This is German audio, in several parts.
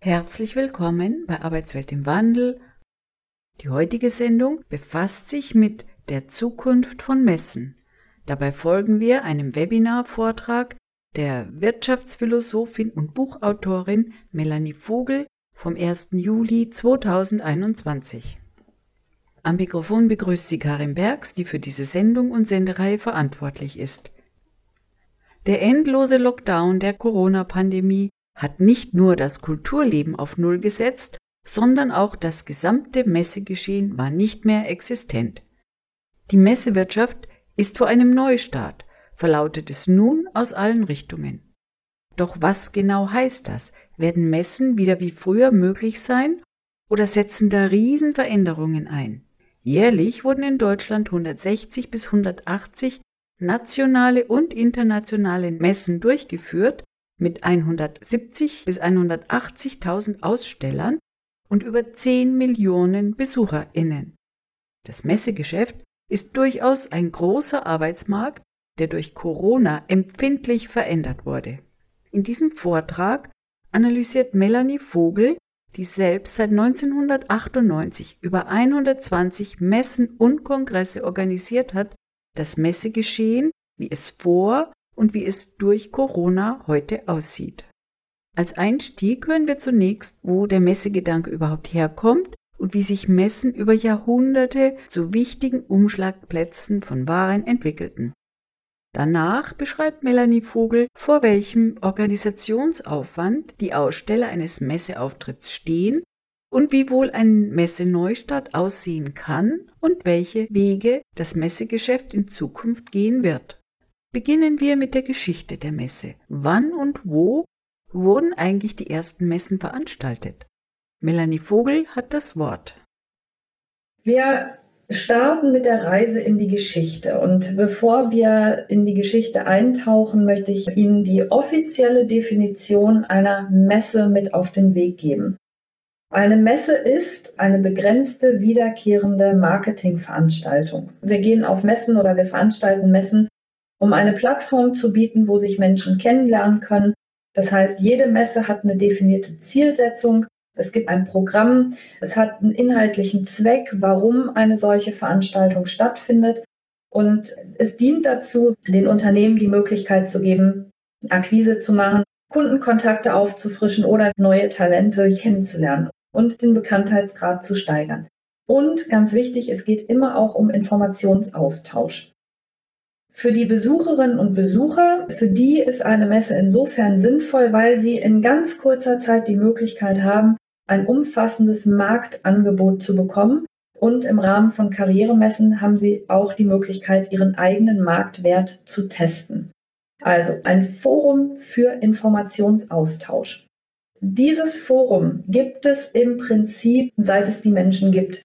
Herzlich willkommen bei Arbeitswelt im Wandel. Die heutige Sendung befasst sich mit der Zukunft von Messen. Dabei folgen wir einem Webinarvortrag der Wirtschaftsphilosophin und Buchautorin Melanie Vogel vom 1. Juli 2021. Am Mikrofon begrüßt sie Karin Bergs, die für diese Sendung und Sendereihe verantwortlich ist. Der endlose Lockdown der Corona-Pandemie hat nicht nur das Kulturleben auf Null gesetzt, sondern auch das gesamte Messegeschehen war nicht mehr existent. Die Messewirtschaft ist vor einem Neustart, verlautet es nun aus allen Richtungen. Doch was genau heißt das? Werden Messen wieder wie früher möglich sein oder setzen da Riesenveränderungen ein? Jährlich wurden in Deutschland 160 bis 180 nationale und internationale Messen durchgeführt mit 170 bis 180.000 Ausstellern und über 10 Millionen BesucherInnen. Das Messegeschäft ist durchaus ein großer Arbeitsmarkt, der durch Corona empfindlich verändert wurde. In diesem Vortrag analysiert Melanie Vogel, die selbst seit 1998 über 120 Messen und Kongresse organisiert hat, das Messegeschehen, wie es vor und wie es durch Corona heute aussieht. Als Einstieg hören wir zunächst, wo der Messegedanke überhaupt herkommt und wie sich Messen über Jahrhunderte zu wichtigen Umschlagplätzen von Waren entwickelten. Danach beschreibt Melanie Vogel, vor welchem Organisationsaufwand die Aussteller eines Messeauftritts stehen und wie wohl ein Messeneustart aussehen kann und welche Wege das Messegeschäft in Zukunft gehen wird. Beginnen wir mit der Geschichte der Messe. Wann und wo wurden eigentlich die ersten Messen veranstaltet? Melanie Vogel hat das Wort. Wir starten mit der Reise in die Geschichte. Und bevor wir in die Geschichte eintauchen, möchte ich Ihnen die offizielle Definition einer Messe mit auf den Weg geben. Eine Messe ist eine begrenzte, wiederkehrende Marketingveranstaltung. Wir gehen auf Messen oder wir veranstalten Messen, um eine Plattform zu bieten, wo sich Menschen kennenlernen können. Das heißt, jede Messe hat eine definierte Zielsetzung. Es gibt ein Programm. Es hat einen inhaltlichen Zweck, warum eine solche Veranstaltung stattfindet. Und es dient dazu, den Unternehmen die Möglichkeit zu geben, Akquise zu machen, Kundenkontakte aufzufrischen oder neue Talente kennenzulernen und den Bekanntheitsgrad zu steigern. Und ganz wichtig, es geht immer auch um Informationsaustausch. Für die Besucherinnen und Besucher, für die ist eine Messe insofern sinnvoll, weil sie in ganz kurzer Zeit die Möglichkeit haben, ein umfassendes Marktangebot zu bekommen. Und im Rahmen von Karrieremessen haben sie auch die Möglichkeit, ihren eigenen Marktwert zu testen. Also ein Forum für Informationsaustausch. Dieses Forum gibt es im Prinzip, seit es die Menschen gibt.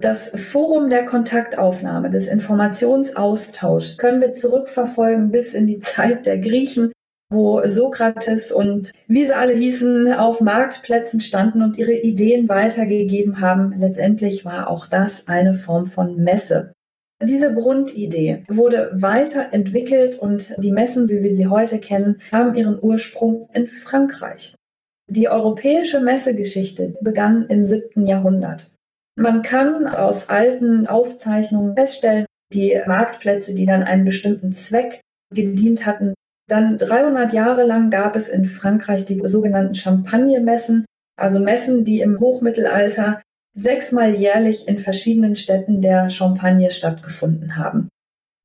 Das Forum der Kontaktaufnahme, des Informationsaustauschs können wir zurückverfolgen bis in die Zeit der Griechen, wo Sokrates und wie sie alle hießen, auf Marktplätzen standen und ihre Ideen weitergegeben haben. Letztendlich war auch das eine Form von Messe. Diese Grundidee wurde weiterentwickelt und die Messen, wie wir sie heute kennen, haben ihren Ursprung in Frankreich. Die europäische Messegeschichte begann im siebten Jahrhundert. Man kann aus alten Aufzeichnungen feststellen, die Marktplätze, die dann einen bestimmten Zweck gedient hatten. Dann 300 Jahre lang gab es in Frankreich die sogenannten Champagnermessen, also Messen, die im Hochmittelalter sechsmal jährlich in verschiedenen Städten der Champagne stattgefunden haben.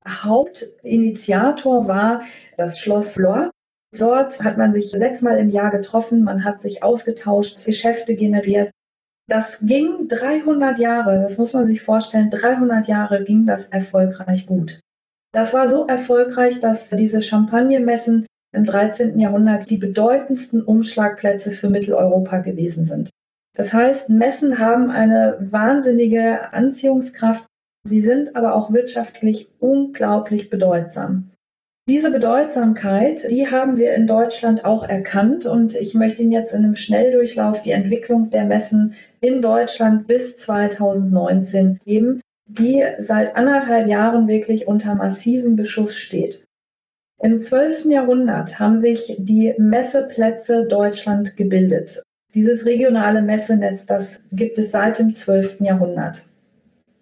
Hauptinitiator war das Schloss Blois. Dort hat man sich sechsmal im Jahr getroffen, man hat sich ausgetauscht, Geschäfte generiert das ging 300 Jahre, das muss man sich vorstellen, 300 Jahre ging das erfolgreich gut. Das war so erfolgreich, dass diese Champagnermessen im 13. Jahrhundert die bedeutendsten Umschlagplätze für Mitteleuropa gewesen sind. Das heißt, Messen haben eine wahnsinnige Anziehungskraft, sie sind aber auch wirtschaftlich unglaublich bedeutsam. Diese Bedeutsamkeit, die haben wir in Deutschland auch erkannt und ich möchte Ihnen jetzt in einem Schnelldurchlauf die Entwicklung der Messen in Deutschland bis 2019 geben, die seit anderthalb Jahren wirklich unter massivem Beschuss steht. Im 12. Jahrhundert haben sich die Messeplätze Deutschland gebildet. Dieses regionale Messenetz, das gibt es seit dem 12. Jahrhundert.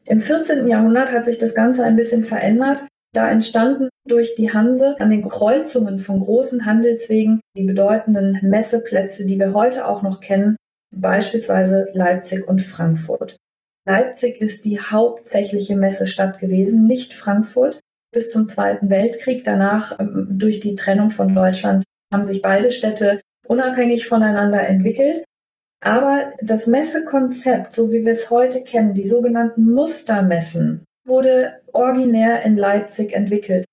Im 14. Jahrhundert hat sich das Ganze ein bisschen verändert. Da entstanden durch die Hanse an den Kreuzungen von großen Handelswegen die bedeutenden Messeplätze, die wir heute auch noch kennen, beispielsweise Leipzig und Frankfurt. Leipzig ist die hauptsächliche Messestadt gewesen, nicht Frankfurt. Bis zum Zweiten Weltkrieg, danach ähm, durch die Trennung von Deutschland, haben sich beide Städte unabhängig voneinander entwickelt. Aber das Messekonzept, so wie wir es heute kennen, die sogenannten Mustermessen, wurde originär in Leipzig entwickelt.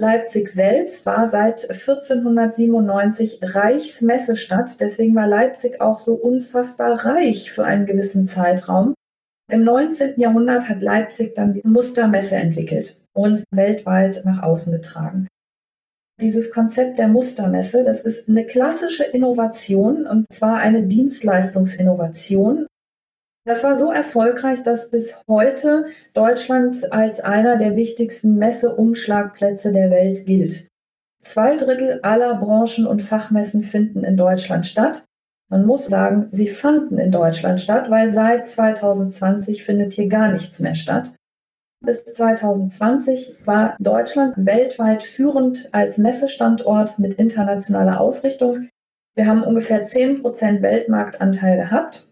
Leipzig selbst war seit 1497 Reichsmessestadt, deswegen war Leipzig auch so unfassbar reich für einen gewissen Zeitraum. Im 19. Jahrhundert hat Leipzig dann die Mustermesse entwickelt und weltweit nach außen getragen. Dieses Konzept der Mustermesse, das ist eine klassische Innovation und zwar eine Dienstleistungsinnovation. Das war so erfolgreich, dass bis heute Deutschland als einer der wichtigsten Messeumschlagplätze der Welt gilt. Zwei Drittel aller Branchen und Fachmessen finden in Deutschland statt. Man muss sagen, sie fanden in Deutschland statt, weil seit 2020 findet hier gar nichts mehr statt. Bis 2020 war Deutschland weltweit führend als Messestandort mit internationaler Ausrichtung. Wir haben ungefähr 10 Prozent Weltmarktanteil gehabt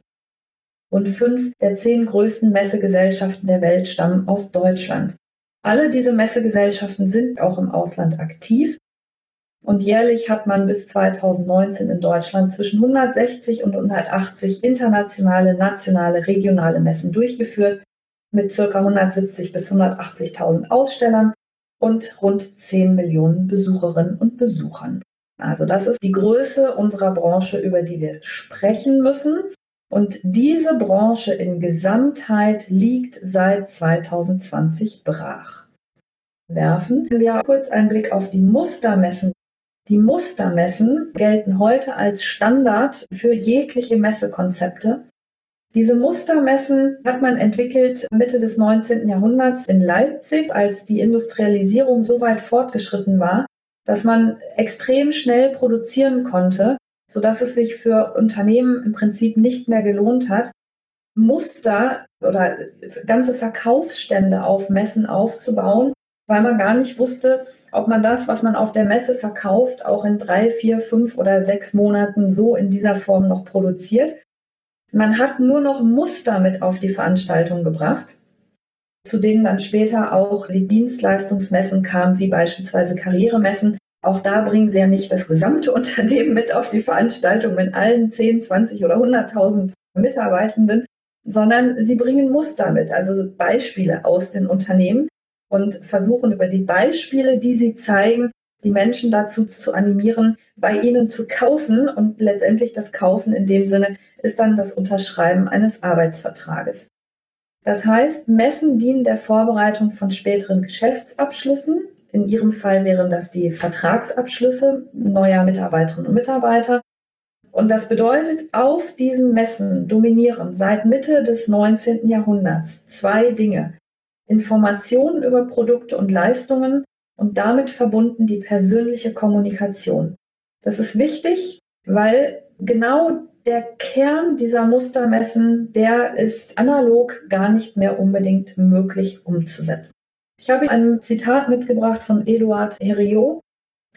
und fünf der zehn größten Messegesellschaften der Welt stammen aus Deutschland. Alle diese Messegesellschaften sind auch im Ausland aktiv. Und jährlich hat man bis 2019 in Deutschland zwischen 160 und 180 internationale, nationale, regionale Messen durchgeführt mit circa 170 bis 180.000 Ausstellern und rund 10 Millionen Besucherinnen und Besuchern. Also das ist die Größe unserer Branche, über die wir sprechen müssen. Und diese Branche in Gesamtheit liegt seit 2020 brach. Werfen wir kurz einen Blick auf die Mustermessen. Die Mustermessen gelten heute als Standard für jegliche Messekonzepte. Diese Mustermessen hat man entwickelt Mitte des 19. Jahrhunderts in Leipzig, als die Industrialisierung so weit fortgeschritten war, dass man extrem schnell produzieren konnte sodass es sich für Unternehmen im Prinzip nicht mehr gelohnt hat, Muster oder ganze Verkaufsstände auf Messen aufzubauen, weil man gar nicht wusste, ob man das, was man auf der Messe verkauft, auch in drei, vier, fünf oder sechs Monaten so in dieser Form noch produziert. Man hat nur noch Muster mit auf die Veranstaltung gebracht, zu denen dann später auch die Dienstleistungsmessen kamen, wie beispielsweise Karrieremessen, auch da bringen sie ja nicht das gesamte Unternehmen mit auf die Veranstaltung mit allen 10, 20 oder 100.000 Mitarbeitenden, sondern sie bringen Muster mit, also Beispiele aus den Unternehmen und versuchen über die Beispiele, die sie zeigen, die Menschen dazu zu animieren, bei ihnen zu kaufen. Und letztendlich das Kaufen in dem Sinne ist dann das Unterschreiben eines Arbeitsvertrages. Das heißt, Messen dienen der Vorbereitung von späteren Geschäftsabschlüssen in Ihrem Fall wären das die Vertragsabschlüsse neuer Mitarbeiterinnen und Mitarbeiter. Und das bedeutet, auf diesen Messen dominieren seit Mitte des 19. Jahrhunderts zwei Dinge. Informationen über Produkte und Leistungen und damit verbunden die persönliche Kommunikation. Das ist wichtig, weil genau der Kern dieser Mustermessen, der ist analog gar nicht mehr unbedingt möglich umzusetzen. Ich habe ein Zitat mitgebracht von Eduard Herriot.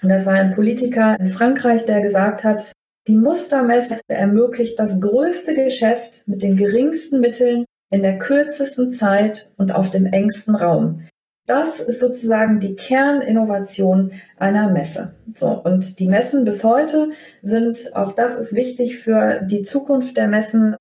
Das war ein Politiker in Frankreich, der gesagt hat, die Mustermesse ermöglicht das größte Geschäft mit den geringsten Mitteln in der kürzesten Zeit und auf dem engsten Raum. Das ist sozusagen die Kerninnovation einer Messe. So, und die Messen bis heute sind, auch das ist wichtig für die Zukunft der Messen,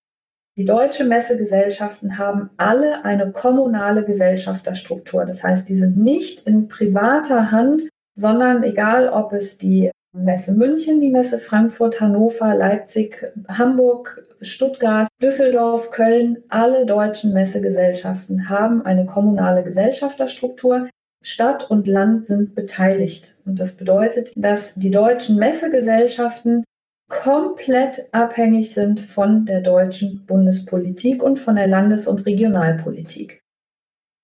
die deutsche Messegesellschaften haben alle eine kommunale Gesellschafterstruktur. Das heißt, die sind nicht in privater Hand, sondern egal, ob es die Messe München, die Messe Frankfurt, Hannover, Leipzig, Hamburg, Stuttgart, Düsseldorf, Köln, alle deutschen Messegesellschaften haben eine kommunale Gesellschafterstruktur. Stadt und Land sind beteiligt. Und das bedeutet, dass die deutschen Messegesellschaften komplett abhängig sind von der deutschen Bundespolitik und von der Landes- und Regionalpolitik.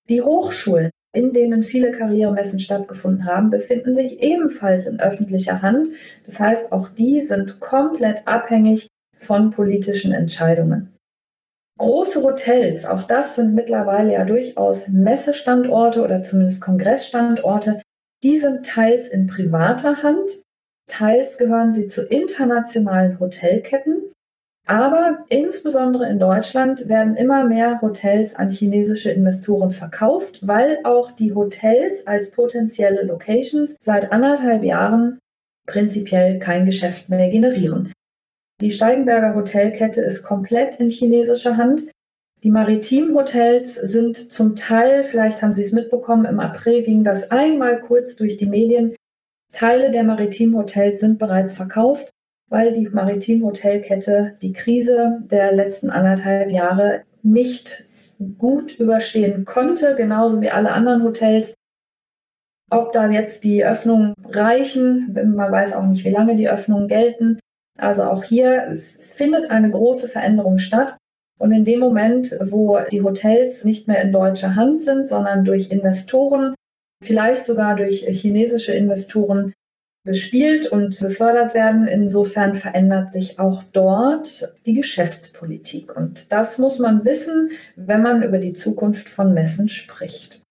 Die Hochschulen, in denen viele Karrieremessen stattgefunden haben, befinden sich ebenfalls in öffentlicher Hand. Das heißt, auch die sind komplett abhängig von politischen Entscheidungen. Große Hotels, auch das sind mittlerweile ja durchaus Messestandorte oder zumindest Kongressstandorte, die sind teils in privater Hand, teils gehören sie zu internationalen Hotelketten aber insbesondere in Deutschland werden immer mehr Hotels an chinesische Investoren verkauft, weil auch die Hotels als potenzielle Locations seit anderthalb Jahren prinzipiell kein Geschäft mehr generieren. Die Steigenberger Hotelkette ist komplett in chinesischer Hand. Die Maritim-Hotels sind zum Teil, vielleicht haben Sie es mitbekommen, im April ging das einmal kurz durch die Medien. Teile der Maritim-Hotels sind bereits verkauft weil die Maritim-Hotelkette die Krise der letzten anderthalb Jahre nicht gut überstehen konnte, genauso wie alle anderen Hotels. Ob da jetzt die Öffnungen reichen, man weiß auch nicht, wie lange die Öffnungen gelten. Also auch hier findet eine große Veränderung statt. Und in dem Moment, wo die Hotels nicht mehr in deutscher Hand sind, sondern durch Investoren, vielleicht sogar durch chinesische Investoren bespielt und befördert werden. Insofern verändert sich auch dort die Geschäftspolitik. Und das muss man wissen, wenn man über die Zukunft von Messen spricht.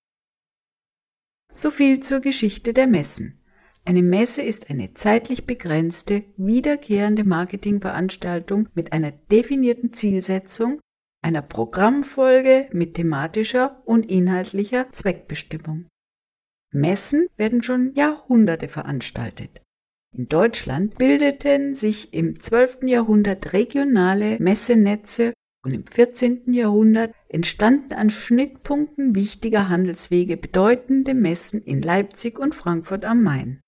So viel zur Geschichte der Messen. Eine Messe ist eine zeitlich begrenzte, wiederkehrende Marketingveranstaltung mit einer definierten Zielsetzung, einer Programmfolge mit thematischer und inhaltlicher Zweckbestimmung. Messen werden schon Jahrhunderte veranstaltet. In Deutschland bildeten sich im 12. Jahrhundert regionale Messenetze und im 14. Jahrhundert entstanden an Schnittpunkten wichtiger Handelswege bedeutende Messen in Leipzig und Frankfurt am Main.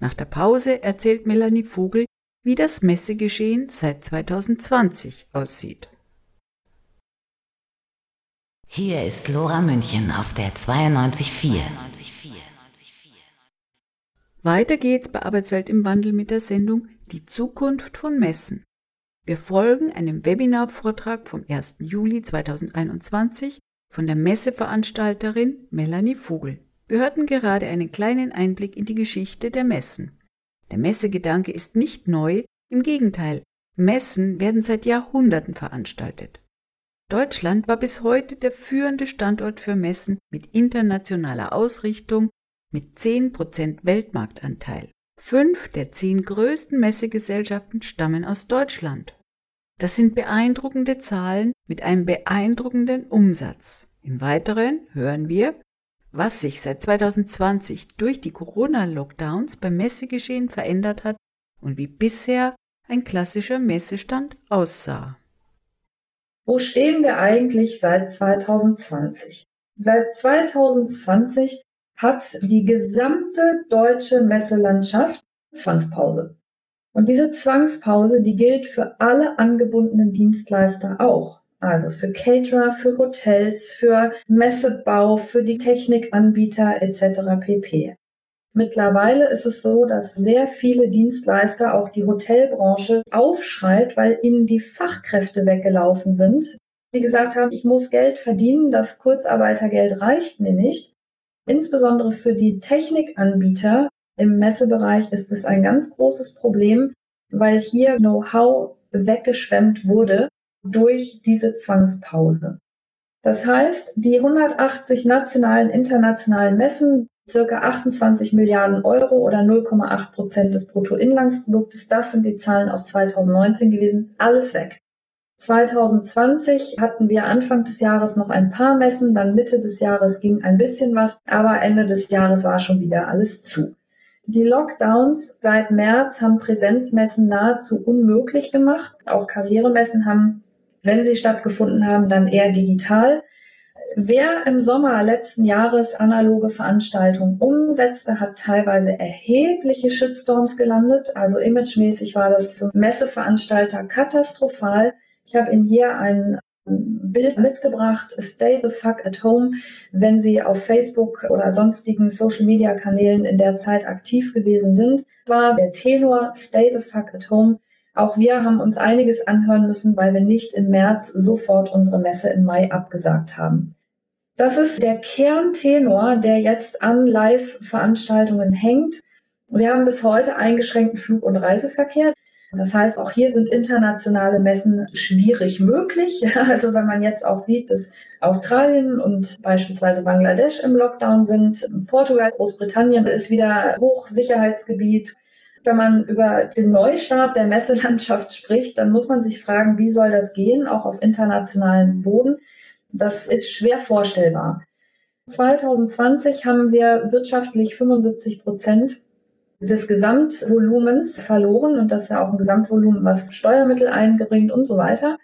Nach der Pause erzählt Melanie Vogel, wie das Messegeschehen seit 2020 aussieht. Hier ist Lora München auf der 92.4. Weiter geht's bei Arbeitswelt im Wandel mit der Sendung Die Zukunft von Messen. Wir folgen einem Webinarvortrag vom 1. Juli 2021 von der Messeveranstalterin Melanie Vogel. Wir hörten gerade einen kleinen Einblick in die Geschichte der Messen. Der Messegedanke ist nicht neu, im Gegenteil, Messen werden seit Jahrhunderten veranstaltet. Deutschland war bis heute der führende Standort für Messen mit internationaler Ausrichtung mit 10% Weltmarktanteil. Fünf der zehn größten Messegesellschaften stammen aus Deutschland. Das sind beeindruckende Zahlen mit einem beeindruckenden Umsatz. Im Weiteren hören wir, was sich seit 2020 durch die Corona-Lockdowns beim Messegeschehen verändert hat und wie bisher ein klassischer Messestand aussah. Wo stehen wir eigentlich seit 2020? Seit 2020 hat die gesamte deutsche Messelandschaft Zwangspause. Und diese Zwangspause, die gilt für alle angebundenen Dienstleister auch. Also für Caterer, für Hotels, für Messebau, für die Technikanbieter etc. pp. Mittlerweile ist es so, dass sehr viele Dienstleister, auch die Hotelbranche, aufschreit, weil ihnen die Fachkräfte weggelaufen sind. Die gesagt haben, ich muss Geld verdienen, das Kurzarbeitergeld reicht mir nicht. Insbesondere für die Technikanbieter im Messebereich ist es ein ganz großes Problem, weil hier Know-how weggeschwemmt wurde durch diese Zwangspause. Das heißt, die 180 nationalen, internationalen Messen, circa 28 Milliarden Euro oder 0,8 Prozent des Bruttoinlandsproduktes, das sind die Zahlen aus 2019 gewesen, alles weg. 2020 hatten wir Anfang des Jahres noch ein paar Messen, dann Mitte des Jahres ging ein bisschen was, aber Ende des Jahres war schon wieder alles zu. Die Lockdowns seit März haben Präsenzmessen nahezu unmöglich gemacht. Auch Karrieremessen haben, wenn sie stattgefunden haben, dann eher digital. Wer im Sommer letzten Jahres analoge Veranstaltungen umsetzte, hat teilweise erhebliche Shitstorms gelandet. Also imagemäßig war das für Messeveranstalter katastrophal. Ich habe Ihnen hier ein Bild mitgebracht, Stay the fuck at home, wenn Sie auf Facebook oder sonstigen Social Media Kanälen in der Zeit aktiv gewesen sind. War der Tenor Stay the fuck at home. Auch wir haben uns einiges anhören müssen, weil wir nicht im März sofort unsere Messe im Mai abgesagt haben. Das ist der Kerntenor, der jetzt an Live-Veranstaltungen hängt. Wir haben bis heute eingeschränkten Flug- und Reiseverkehr. Das heißt, auch hier sind internationale Messen schwierig möglich. Also wenn man jetzt auch sieht, dass Australien und beispielsweise Bangladesch im Lockdown sind, Portugal, Großbritannien ist wieder Hochsicherheitsgebiet. Wenn man über den Neustart der Messelandschaft spricht, dann muss man sich fragen, wie soll das gehen, auch auf internationalem Boden. Das ist schwer vorstellbar. 2020 haben wir wirtschaftlich 75 Prozent des Gesamtvolumens verloren und das ist ja auch ein Gesamtvolumen, was Steuermittel einbringt und so weiter.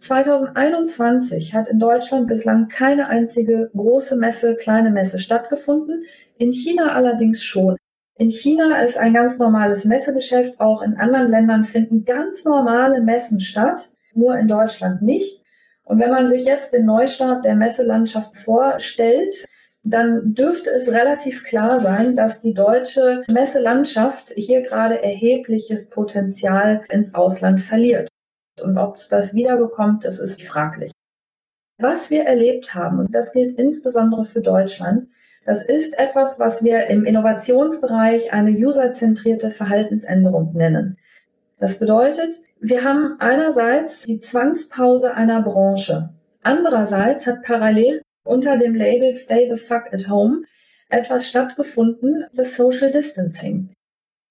2021 hat in Deutschland bislang keine einzige große Messe, kleine Messe stattgefunden, in China allerdings schon. In China ist ein ganz normales Messegeschäft, auch in anderen Ländern finden ganz normale Messen statt, nur in Deutschland nicht. Und wenn man sich jetzt den Neustart der Messelandschaft vorstellt, dann dürfte es relativ klar sein, dass die deutsche Messelandschaft hier gerade erhebliches Potenzial ins Ausland verliert. Und ob es das wiederbekommt, das ist fraglich. Was wir erlebt haben, und das gilt insbesondere für Deutschland, das ist etwas, was wir im Innovationsbereich eine userzentrierte Verhaltensänderung nennen. Das bedeutet, wir haben einerseits die Zwangspause einer Branche. Andererseits hat parallel unter dem Label Stay the Fuck at Home etwas stattgefunden, das Social Distancing.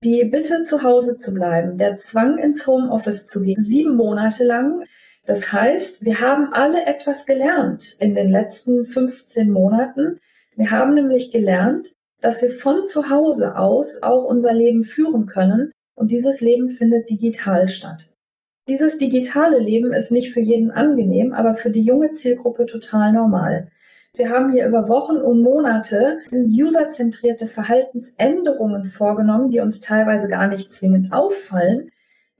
Die Bitte zu Hause zu bleiben, der Zwang ins Homeoffice zu gehen, sieben Monate lang. Das heißt, wir haben alle etwas gelernt in den letzten 15 Monaten. Wir haben nämlich gelernt, dass wir von zu Hause aus auch unser Leben führen können und dieses Leben findet digital statt. Dieses digitale Leben ist nicht für jeden angenehm, aber für die junge Zielgruppe total normal. Wir haben hier über Wochen und Monate userzentrierte Verhaltensänderungen vorgenommen, die uns teilweise gar nicht zwingend auffallen,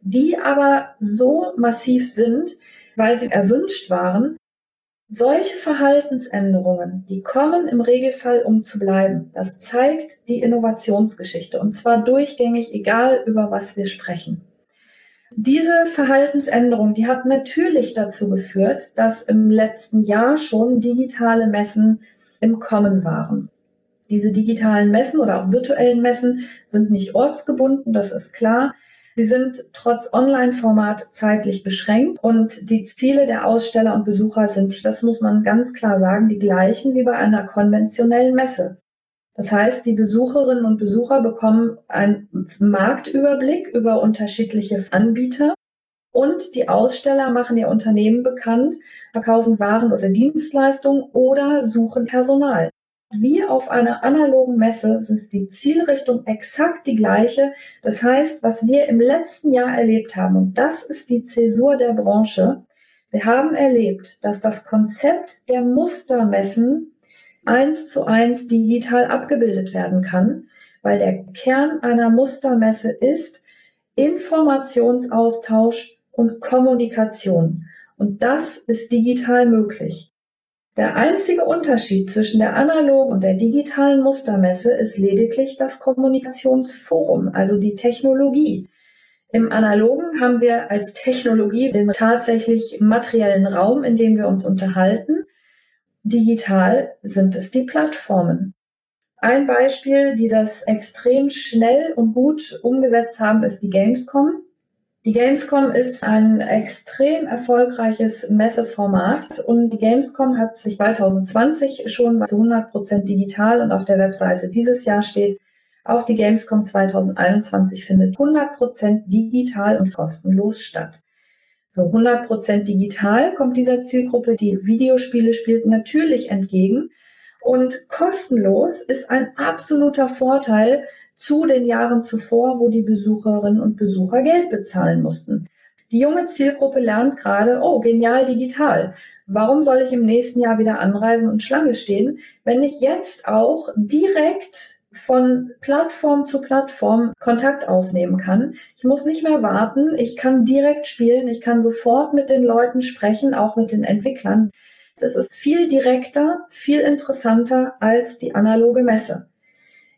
die aber so massiv sind, weil sie erwünscht waren. Solche Verhaltensänderungen, die kommen im Regelfall, um zu bleiben. Das zeigt die Innovationsgeschichte und zwar durchgängig, egal über was wir sprechen. Diese Verhaltensänderung, die hat natürlich dazu geführt, dass im letzten Jahr schon digitale Messen im Kommen waren. Diese digitalen Messen oder auch virtuellen Messen sind nicht ortsgebunden, das ist klar. Sie sind trotz Online-Format zeitlich beschränkt und die Ziele der Aussteller und Besucher sind, das muss man ganz klar sagen, die gleichen wie bei einer konventionellen Messe. Das heißt, die Besucherinnen und Besucher bekommen einen Marktüberblick über unterschiedliche Anbieter und die Aussteller machen ihr Unternehmen bekannt, verkaufen Waren oder Dienstleistungen oder suchen Personal. Wie auf einer analogen Messe ist die Zielrichtung exakt die gleiche. Das heißt, was wir im letzten Jahr erlebt haben, und das ist die Zäsur der Branche, wir haben erlebt, dass das Konzept der Mustermessen eins zu eins digital abgebildet werden kann, weil der Kern einer Mustermesse ist Informationsaustausch und Kommunikation. Und das ist digital möglich. Der einzige Unterschied zwischen der analogen und der digitalen Mustermesse ist lediglich das Kommunikationsforum, also die Technologie. Im analogen haben wir als Technologie den tatsächlich materiellen Raum, in dem wir uns unterhalten. Digital sind es die Plattformen. Ein Beispiel, die das extrem schnell und gut umgesetzt haben, ist die Gamescom. Die Gamescom ist ein extrem erfolgreiches Messeformat und die Gamescom hat sich 2020 schon zu 100 Prozent digital und auf der Webseite dieses Jahr steht, auch die Gamescom 2021 findet 100 Prozent digital und kostenlos statt. So 100% digital kommt dieser Zielgruppe, die Videospiele spielt, natürlich entgegen. Und kostenlos ist ein absoluter Vorteil zu den Jahren zuvor, wo die Besucherinnen und Besucher Geld bezahlen mussten. Die junge Zielgruppe lernt gerade, oh, genial digital. Warum soll ich im nächsten Jahr wieder anreisen und Schlange stehen, wenn ich jetzt auch direkt von Plattform zu Plattform Kontakt aufnehmen kann. Ich muss nicht mehr warten, ich kann direkt spielen, ich kann sofort mit den Leuten sprechen, auch mit den Entwicklern. Das ist viel direkter, viel interessanter als die analoge Messe.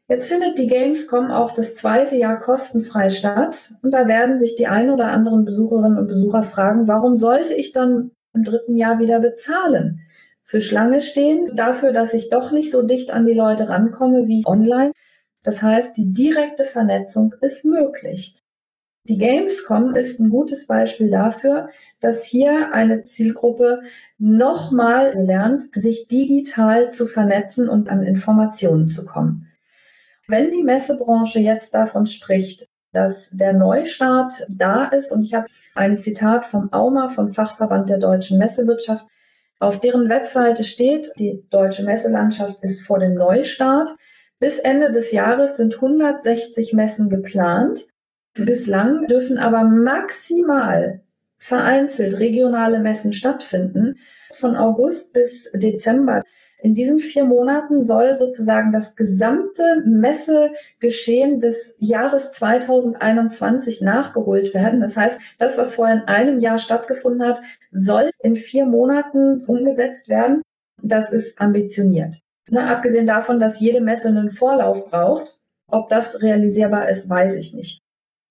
Jetzt findet die Gamescom auch das zweite Jahr kostenfrei statt und da werden sich die ein oder anderen Besucherinnen und Besucher fragen, warum sollte ich dann im dritten Jahr wieder bezahlen? Für Schlange stehen, dafür, dass ich doch nicht so dicht an die Leute rankomme wie online. Das heißt, die direkte Vernetzung ist möglich. Die Gamescom ist ein gutes Beispiel dafür, dass hier eine Zielgruppe nochmal lernt, sich digital zu vernetzen und an Informationen zu kommen. Wenn die Messebranche jetzt davon spricht, dass der Neustart da ist, und ich habe ein Zitat vom AUMA, vom Fachverband der deutschen Messewirtschaft, auf deren Webseite steht, die deutsche Messelandschaft ist vor dem Neustart. Bis Ende des Jahres sind 160 Messen geplant. Bislang dürfen aber maximal vereinzelt regionale Messen stattfinden. Von August bis Dezember. In diesen vier Monaten soll sozusagen das gesamte Messegeschehen des Jahres 2021 nachgeholt werden. Das heißt, das, was vorher in einem Jahr stattgefunden hat, soll in vier Monaten umgesetzt werden. Das ist ambitioniert. Na, abgesehen davon, dass jede Messe einen Vorlauf braucht, ob das realisierbar ist, weiß ich nicht.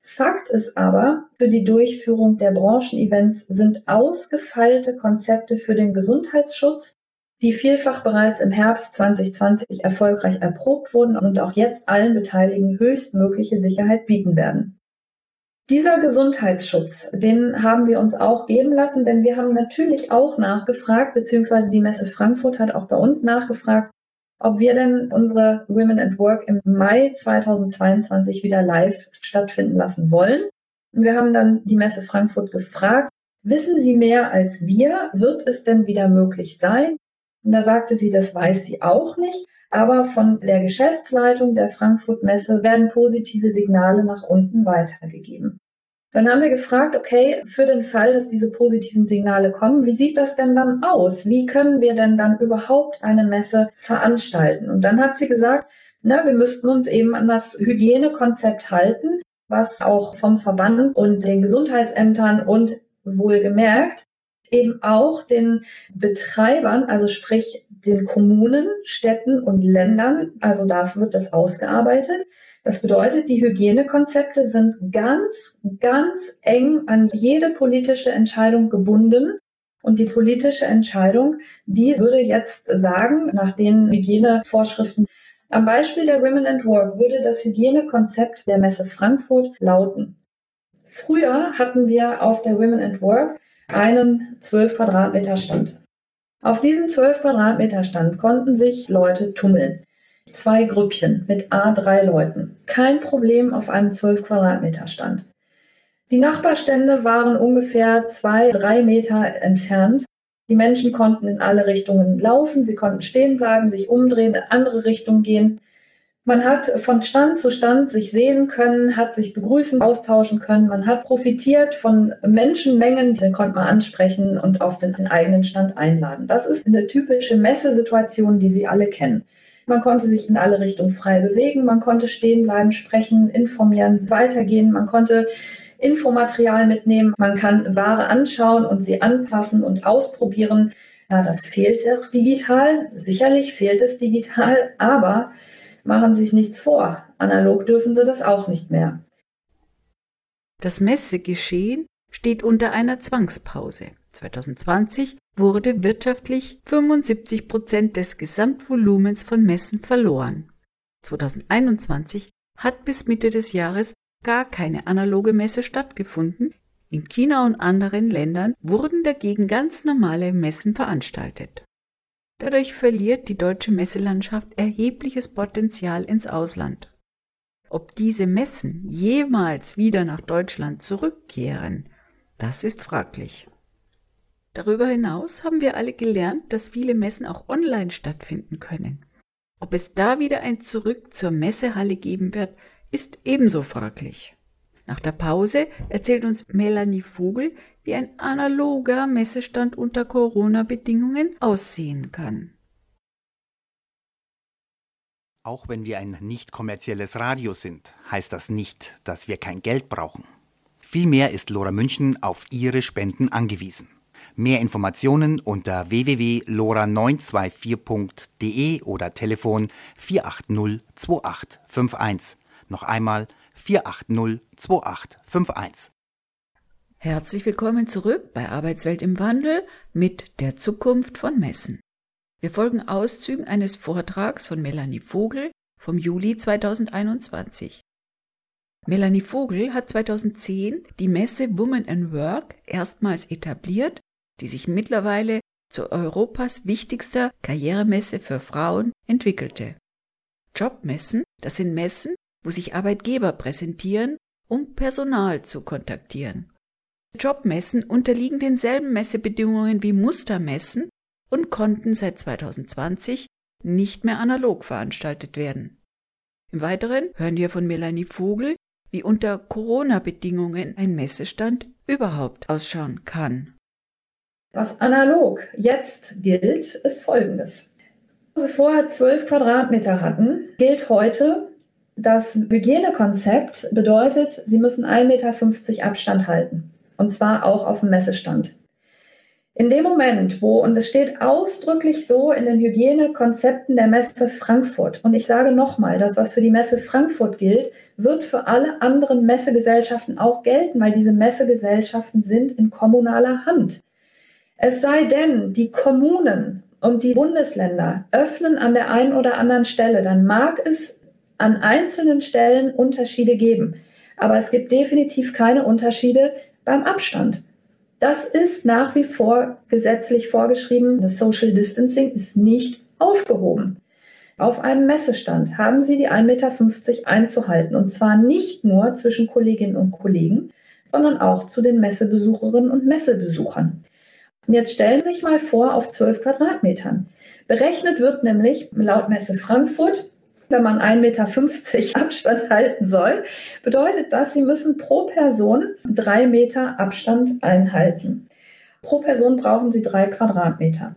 Fakt ist aber, für die Durchführung der Branchenevents sind ausgefeilte Konzepte für den Gesundheitsschutz, die vielfach bereits im Herbst 2020 erfolgreich erprobt wurden und auch jetzt allen Beteiligten höchstmögliche Sicherheit bieten werden. Dieser Gesundheitsschutz, den haben wir uns auch geben lassen, denn wir haben natürlich auch nachgefragt, beziehungsweise die Messe Frankfurt hat auch bei uns nachgefragt, ob wir denn unsere Women at Work im Mai 2022 wieder live stattfinden lassen wollen. Und wir haben dann die Messe Frankfurt gefragt, wissen Sie mehr als wir? Wird es denn wieder möglich sein? Und da sagte sie, das weiß sie auch nicht. Aber von der Geschäftsleitung der Frankfurt Messe werden positive Signale nach unten weitergegeben. Dann haben wir gefragt, okay, für den Fall, dass diese positiven Signale kommen, wie sieht das denn dann aus? Wie können wir denn dann überhaupt eine Messe veranstalten? Und dann hat sie gesagt, na, wir müssten uns eben an das Hygienekonzept halten, was auch vom Verband und den Gesundheitsämtern und wohlgemerkt eben auch den Betreibern, also sprich den Kommunen, Städten und Ländern, also da wird das ausgearbeitet, das bedeutet, die Hygienekonzepte sind ganz, ganz eng an jede politische Entscheidung gebunden. Und die politische Entscheidung, die würde jetzt sagen, nach den Hygienevorschriften, am Beispiel der Women at Work würde das Hygienekonzept der Messe Frankfurt lauten. Früher hatten wir auf der Women at Work einen 12 Quadratmeter Stand. Auf diesem 12 Quadratmeter Stand konnten sich Leute tummeln zwei Grüppchen mit A3 Leuten. Kein Problem auf einem 12 Quadratmeter Stand. Die Nachbarstände waren ungefähr zwei, drei Meter entfernt. Die Menschen konnten in alle Richtungen laufen, sie konnten stehen bleiben, sich umdrehen, in andere Richtungen gehen. Man hat von Stand zu Stand sich sehen können, hat sich begrüßen, austauschen können. Man hat profitiert von Menschenmengen, die konnte man ansprechen und auf den, eigenen Stand einladen. Das ist eine typische Messesituation, die Sie alle kennen. Man konnte sich in alle Richtungen frei bewegen, man konnte stehen bleiben, sprechen, informieren, weitergehen, man konnte Infomaterial mitnehmen, man kann Ware anschauen und sie anpassen und ausprobieren. Ja, das fehlt auch digital. Sicherlich fehlt es digital, aber machen Sie sich nichts vor. Analog dürfen Sie das auch nicht mehr. Das Messegeschehen steht unter einer Zwangspause. 2020 wurde wirtschaftlich 75 Prozent des Gesamtvolumens von Messen verloren. 2021 hat bis Mitte des Jahres gar keine analoge Messe stattgefunden. In China und anderen Ländern wurden dagegen ganz normale Messen veranstaltet. Dadurch verliert die deutsche Messelandschaft erhebliches Potenzial ins Ausland. Ob diese Messen jemals wieder nach Deutschland zurückkehren, das ist fraglich. Darüber hinaus haben wir alle gelernt, dass viele Messen auch online stattfinden können. Ob es da wieder ein Zurück zur Messehalle geben wird, ist ebenso fraglich. Nach der Pause erzählt uns Melanie Vogel, wie ein analoger Messestand unter Corona-Bedingungen aussehen kann. Auch wenn wir ein nicht kommerzielles Radio sind, heißt das nicht, dass wir kein Geld brauchen. Vielmehr ist Lora München auf Ihre Spenden angewiesen. Mehr Informationen unter www.lora924.de oder Telefon 480 2851. Noch einmal 480 2851. Herzlich willkommen zurück bei Arbeitswelt im Wandel mit der Zukunft von Messen. Wir folgen Auszügen eines Vortrags von Melanie Vogel vom Juli 2021. Melanie Vogel hat 2010 die Messe Women in Work erstmals etabliert, die sich mittlerweile zu Europas wichtigster Karrieremesse für Frauen entwickelte. Jobmessen, das sind Messen, wo sich Arbeitgeber präsentieren, um Personal zu kontaktieren. Jobmessen unterliegen denselben Messebedingungen wie Mustermessen und konnten seit 2020 nicht mehr analog veranstaltet werden. Im Weiteren hören wir von Melanie Vogel, wie unter Corona-Bedingungen ein Messestand überhaupt ausschauen kann. Was analog jetzt gilt, ist Folgendes. Was wir vorher 12 Quadratmeter hatten, gilt heute, das Hygienekonzept bedeutet, Sie müssen 1,50 Meter Abstand halten. Und zwar auch auf dem Messestand. In dem Moment, wo, und es steht ausdrücklich so in den Hygienekonzepten der Messe Frankfurt, und ich sage nochmal, das, was für die Messe Frankfurt gilt, wird für alle anderen Messegesellschaften auch gelten, weil diese Messegesellschaften sind in kommunaler Hand. Es sei denn, die Kommunen und die Bundesländer öffnen an der einen oder anderen Stelle, dann mag es an einzelnen Stellen Unterschiede geben. Aber es gibt definitiv keine Unterschiede beim Abstand. Das ist nach wie vor gesetzlich vorgeschrieben. Das Social Distancing ist nicht aufgehoben. Auf einem Messestand haben Sie die 1,50 Meter einzuhalten. Und zwar nicht nur zwischen Kolleginnen und Kollegen, sondern auch zu den Messebesucherinnen und Messebesuchern. Und jetzt stellen Sie sich mal vor auf 12 Quadratmetern. Berechnet wird nämlich laut Messe Frankfurt wenn man 1,50 Meter Abstand halten soll, bedeutet das, Sie müssen pro Person drei Meter Abstand einhalten. Pro Person brauchen Sie drei Quadratmeter.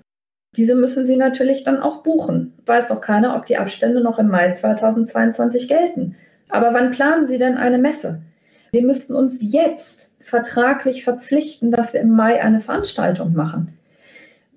Diese müssen Sie natürlich dann auch buchen. Weiß doch keiner, ob die Abstände noch im Mai 2022 gelten. Aber wann planen Sie denn eine Messe? Wir müssten uns jetzt vertraglich verpflichten, dass wir im Mai eine Veranstaltung machen.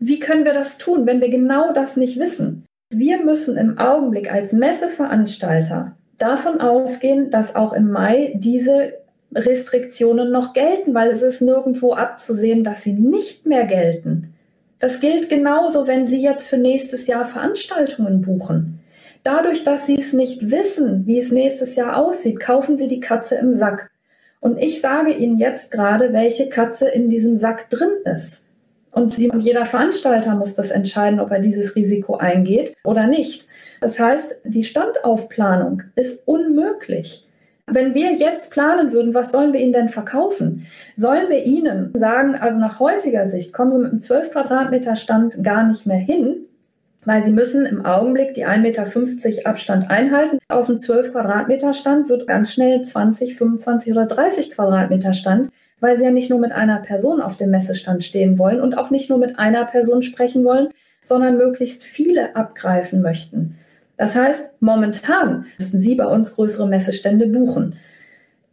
Wie können wir das tun, wenn wir genau das nicht wissen? Wir müssen im Augenblick als Messeveranstalter davon ausgehen, dass auch im Mai diese Restriktionen noch gelten, weil es ist nirgendwo abzusehen, dass sie nicht mehr gelten. Das gilt genauso, wenn Sie jetzt für nächstes Jahr Veranstaltungen buchen. Dadurch, dass Sie es nicht wissen, wie es nächstes Jahr aussieht, kaufen Sie die Katze im Sack. Und ich sage Ihnen jetzt gerade, welche Katze in diesem Sack drin ist. Und jeder Veranstalter muss das entscheiden, ob er dieses Risiko eingeht oder nicht. Das heißt, die Standaufplanung ist unmöglich. Wenn wir jetzt planen würden, was sollen wir Ihnen denn verkaufen? Sollen wir Ihnen sagen, also nach heutiger Sicht kommen Sie mit einem 12 Quadratmeter Stand gar nicht mehr hin, weil Sie müssen im Augenblick die 1,50 Meter Abstand einhalten. Aus dem 12 Quadratmeter Stand wird ganz schnell 20, 25 oder 30 Quadratmeter Stand weil sie ja nicht nur mit einer Person auf dem Messestand stehen wollen und auch nicht nur mit einer Person sprechen wollen, sondern möglichst viele abgreifen möchten. Das heißt, momentan müssten Sie bei uns größere Messestände buchen.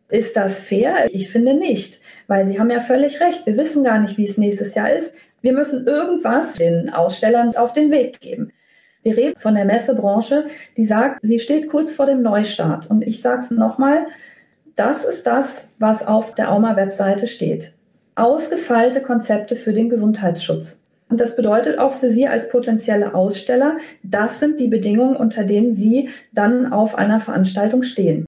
Ist das fair? Ich finde nicht, weil Sie haben ja völlig recht. Wir wissen gar nicht, wie es nächstes Jahr ist. Wir müssen irgendwas den Ausstellern auf den Weg geben. Wir reden von der Messebranche, die sagt, sie steht kurz vor dem Neustart. Und ich sage es nochmal, das ist das, was auf der AUMA-Webseite steht. Ausgefeilte Konzepte für den Gesundheitsschutz. Und das bedeutet auch für Sie als potenzielle Aussteller, das sind die Bedingungen, unter denen Sie dann auf einer Veranstaltung stehen.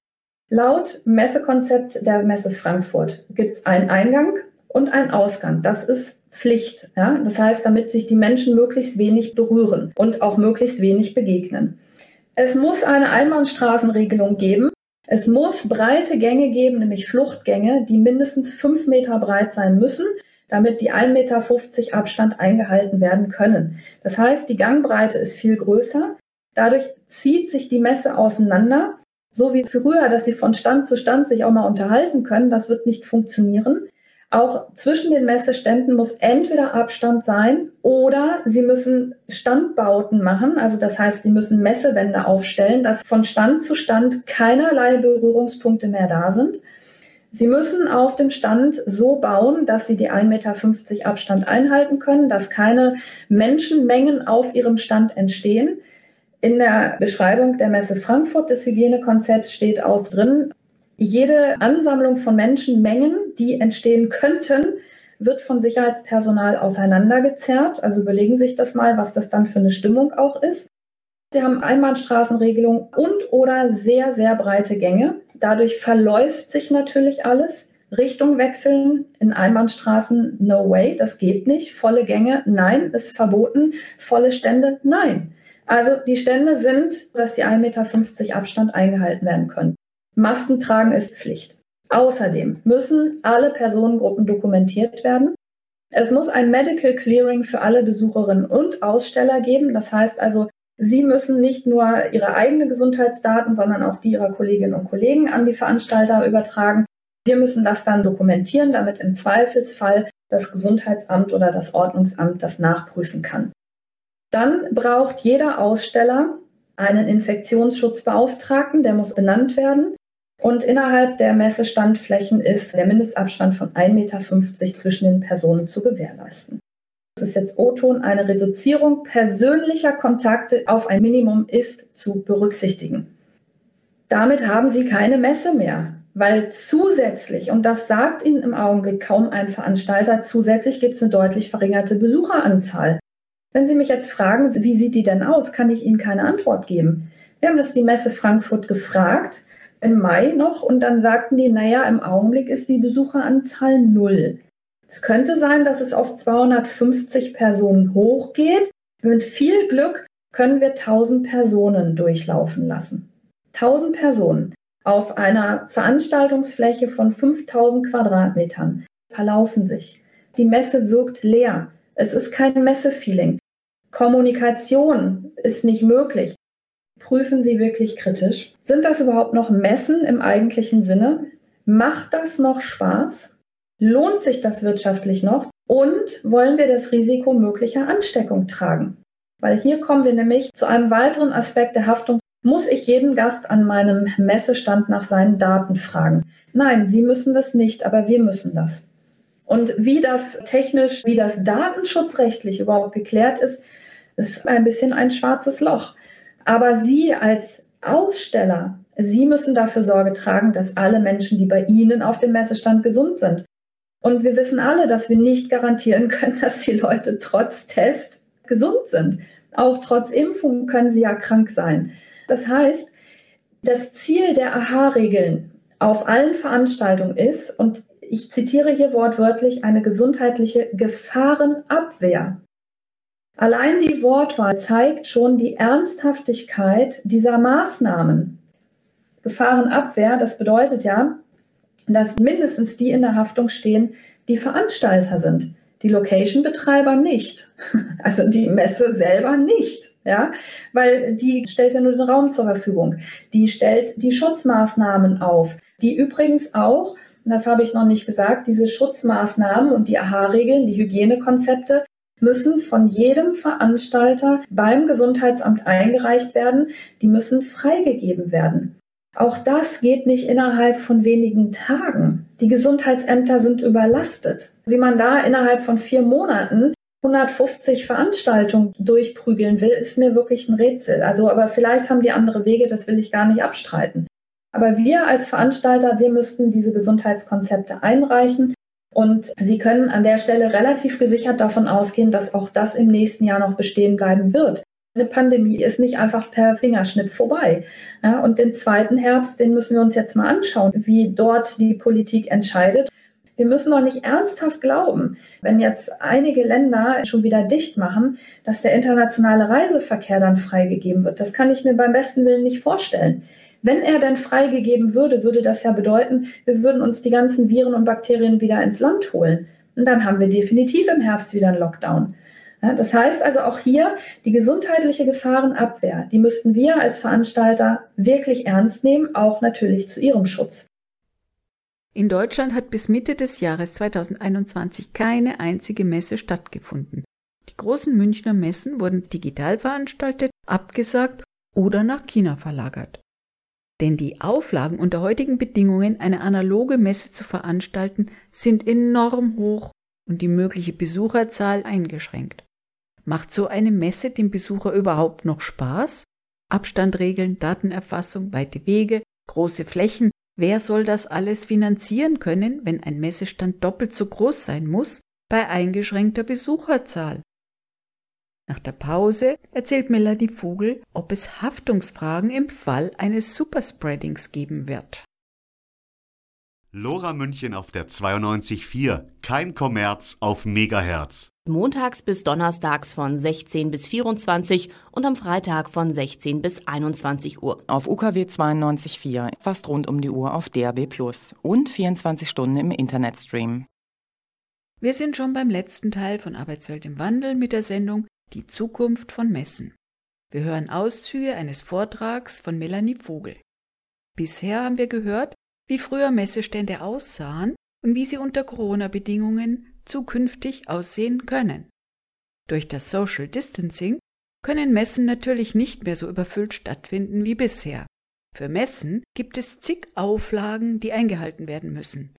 Laut Messekonzept der Messe Frankfurt gibt es einen Eingang und einen Ausgang. Das ist Pflicht. Ja? Das heißt, damit sich die Menschen möglichst wenig berühren und auch möglichst wenig begegnen. Es muss eine Einbahnstraßenregelung geben, es muss breite Gänge geben, nämlich Fluchtgänge, die mindestens fünf Meter breit sein müssen, damit die 1,50 Meter Abstand eingehalten werden können. Das heißt, die Gangbreite ist viel größer. Dadurch zieht sich die Messe auseinander. So wie früher, dass sie von Stand zu Stand sich auch mal unterhalten können, das wird nicht funktionieren. Auch zwischen den Messeständen muss entweder Abstand sein oder Sie müssen Standbauten machen. Also das heißt, Sie müssen Messewände aufstellen, dass von Stand zu Stand keinerlei Berührungspunkte mehr da sind. Sie müssen auf dem Stand so bauen, dass Sie die 1,50 Meter Abstand einhalten können, dass keine Menschenmengen auf Ihrem Stand entstehen. In der Beschreibung der Messe Frankfurt des Hygienekonzepts steht auch drin, jede Ansammlung von Menschenmengen, die entstehen könnten, wird von Sicherheitspersonal auseinandergezerrt. Also überlegen Sie sich das mal, was das dann für eine Stimmung auch ist. Sie haben Einbahnstraßenregelung und oder sehr, sehr breite Gänge. Dadurch verläuft sich natürlich alles. Richtung wechseln in Einbahnstraßen, no way, das geht nicht. Volle Gänge, nein, ist verboten. Volle Stände, nein. Also die Stände sind, dass die 1,50 Meter Abstand eingehalten werden können. Masken tragen ist Pflicht. Außerdem müssen alle Personengruppen dokumentiert werden. Es muss ein Medical Clearing für alle Besucherinnen und Aussteller geben. Das heißt also, Sie müssen nicht nur Ihre eigenen Gesundheitsdaten, sondern auch die Ihrer Kolleginnen und Kollegen an die Veranstalter übertragen. Wir müssen das dann dokumentieren, damit im Zweifelsfall das Gesundheitsamt oder das Ordnungsamt das nachprüfen kann. Dann braucht jeder Aussteller einen Infektionsschutzbeauftragten, der muss benannt werden. Und innerhalb der Messestandflächen ist der Mindestabstand von 1,50 Meter zwischen den Personen zu gewährleisten. Das ist jetzt O-Ton, eine Reduzierung persönlicher Kontakte auf ein Minimum ist zu berücksichtigen. Damit haben Sie keine Messe mehr, weil zusätzlich, und das sagt Ihnen im Augenblick kaum ein Veranstalter, zusätzlich gibt es eine deutlich verringerte Besucheranzahl. Wenn Sie mich jetzt fragen, wie sieht die denn aus, kann ich Ihnen keine Antwort geben. Wir haben das die Messe Frankfurt gefragt, im Mai noch, und dann sagten die, naja, im Augenblick ist die Besucheranzahl null. Es könnte sein, dass es auf 250 Personen hochgeht. Mit viel Glück können wir 1000 Personen durchlaufen lassen. 1000 Personen auf einer Veranstaltungsfläche von 5000 Quadratmetern verlaufen sich. Die Messe wirkt leer. Es ist kein Messefeeling. Kommunikation ist nicht möglich. Prüfen Sie wirklich kritisch. Sind das überhaupt noch Messen im eigentlichen Sinne? Macht das noch Spaß? Lohnt sich das wirtschaftlich noch? Und wollen wir das Risiko möglicher Ansteckung tragen? Weil hier kommen wir nämlich zu einem weiteren Aspekt der Haftung. Muss ich jeden Gast an meinem Messestand nach seinen Daten fragen? Nein, Sie müssen das nicht, aber wir müssen das. Und wie das technisch, wie das datenschutzrechtlich überhaupt geklärt ist, ist ein bisschen ein schwarzes Loch. Aber Sie als Aussteller, Sie müssen dafür Sorge tragen, dass alle Menschen, die bei Ihnen auf dem Messestand gesund sind, und wir wissen alle, dass wir nicht garantieren können, dass die Leute trotz Test gesund sind. Auch trotz Impfung können sie ja krank sein. Das heißt, das Ziel der AHA-Regeln auf allen Veranstaltungen ist, und ich zitiere hier wortwörtlich, eine gesundheitliche Gefahrenabwehr. Allein die Wortwahl zeigt schon die Ernsthaftigkeit dieser Maßnahmen. Gefahrenabwehr, das bedeutet ja, dass mindestens die in der Haftung stehen, die Veranstalter sind. Die Location-Betreiber nicht. Also die Messe selber nicht. Ja, weil die stellt ja nur den Raum zur Verfügung. Die stellt die Schutzmaßnahmen auf, die übrigens auch, das habe ich noch nicht gesagt, diese Schutzmaßnahmen und die AHA-Regeln, die Hygienekonzepte müssen von jedem Veranstalter beim Gesundheitsamt eingereicht werden. Die müssen freigegeben werden. Auch das geht nicht innerhalb von wenigen Tagen. Die Gesundheitsämter sind überlastet. Wie man da innerhalb von vier Monaten 150 Veranstaltungen durchprügeln will, ist mir wirklich ein Rätsel. Also, aber vielleicht haben die andere Wege, das will ich gar nicht abstreiten. Aber wir als Veranstalter, wir müssten diese Gesundheitskonzepte einreichen. Und Sie können an der Stelle relativ gesichert davon ausgehen, dass auch das im nächsten Jahr noch bestehen bleiben wird. Eine Pandemie ist nicht einfach per Fingerschnipp vorbei. Ja, und den zweiten Herbst, den müssen wir uns jetzt mal anschauen, wie dort die Politik entscheidet. Wir müssen doch nicht ernsthaft glauben, wenn jetzt einige Länder schon wieder dicht machen, dass der internationale Reiseverkehr dann freigegeben wird. Das kann ich mir beim besten Willen nicht vorstellen. Wenn er denn freigegeben würde, würde das ja bedeuten, wir würden uns die ganzen Viren und Bakterien wieder ins Land holen. Und dann haben wir definitiv im Herbst wieder einen Lockdown. Ja, das heißt also auch hier die gesundheitliche Gefahrenabwehr, die müssten wir als Veranstalter wirklich ernst nehmen, auch natürlich zu ihrem Schutz. In Deutschland hat bis Mitte des Jahres 2021 keine einzige Messe stattgefunden. Die großen Münchner Messen wurden digital veranstaltet, abgesagt oder nach China verlagert. Denn die Auflagen unter heutigen Bedingungen, eine analoge Messe zu veranstalten, sind enorm hoch und die mögliche Besucherzahl eingeschränkt. Macht so eine Messe dem Besucher überhaupt noch Spaß? Abstandregeln, Datenerfassung, weite Wege, große Flächen. Wer soll das alles finanzieren können, wenn ein Messestand doppelt so groß sein muss bei eingeschränkter Besucherzahl? Nach der Pause erzählt Melanie Vogel, ob es Haftungsfragen im Fall eines Superspreadings geben wird. Lora München auf der 92.4. Kein Kommerz auf Megahertz. Montags bis donnerstags von 16 bis 24 und am Freitag von 16 bis 21 Uhr. Auf UKW 92.4, fast rund um die Uhr auf DAB Plus und 24 Stunden im Internetstream. Wir sind schon beim letzten Teil von Arbeitswelt im Wandel mit der Sendung Die Zukunft von Messen. Wir hören Auszüge eines Vortrags von Melanie Vogel. Bisher haben wir gehört, wie früher Messestände aussahen und wie sie unter Corona-Bedingungen zukünftig aussehen können. Durch das Social Distancing können Messen natürlich nicht mehr so überfüllt stattfinden wie bisher. Für Messen gibt es zig Auflagen, die eingehalten werden müssen.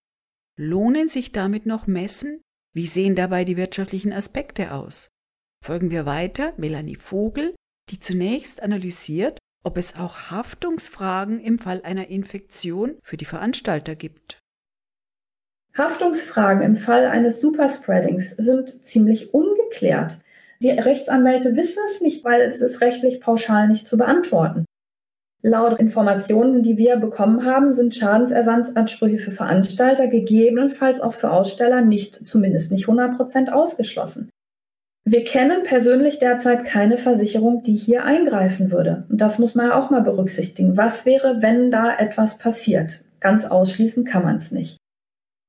Lohnen sich damit noch Messen? Wie sehen dabei die wirtschaftlichen Aspekte aus? Folgen wir weiter Melanie Vogel, die zunächst analysiert, ob es auch Haftungsfragen im Fall einer Infektion für die Veranstalter gibt. Haftungsfragen im Fall eines Superspreadings sind ziemlich ungeklärt. Die Rechtsanwälte wissen es nicht, weil es ist rechtlich pauschal nicht zu beantworten. Laut Informationen, die wir bekommen haben, sind Schadensersatzansprüche für Veranstalter gegebenenfalls auch für Aussteller nicht, zumindest nicht 100 Prozent ausgeschlossen. Wir kennen persönlich derzeit keine Versicherung, die hier eingreifen würde. Und das muss man ja auch mal berücksichtigen. Was wäre, wenn da etwas passiert? Ganz ausschließen kann man es nicht.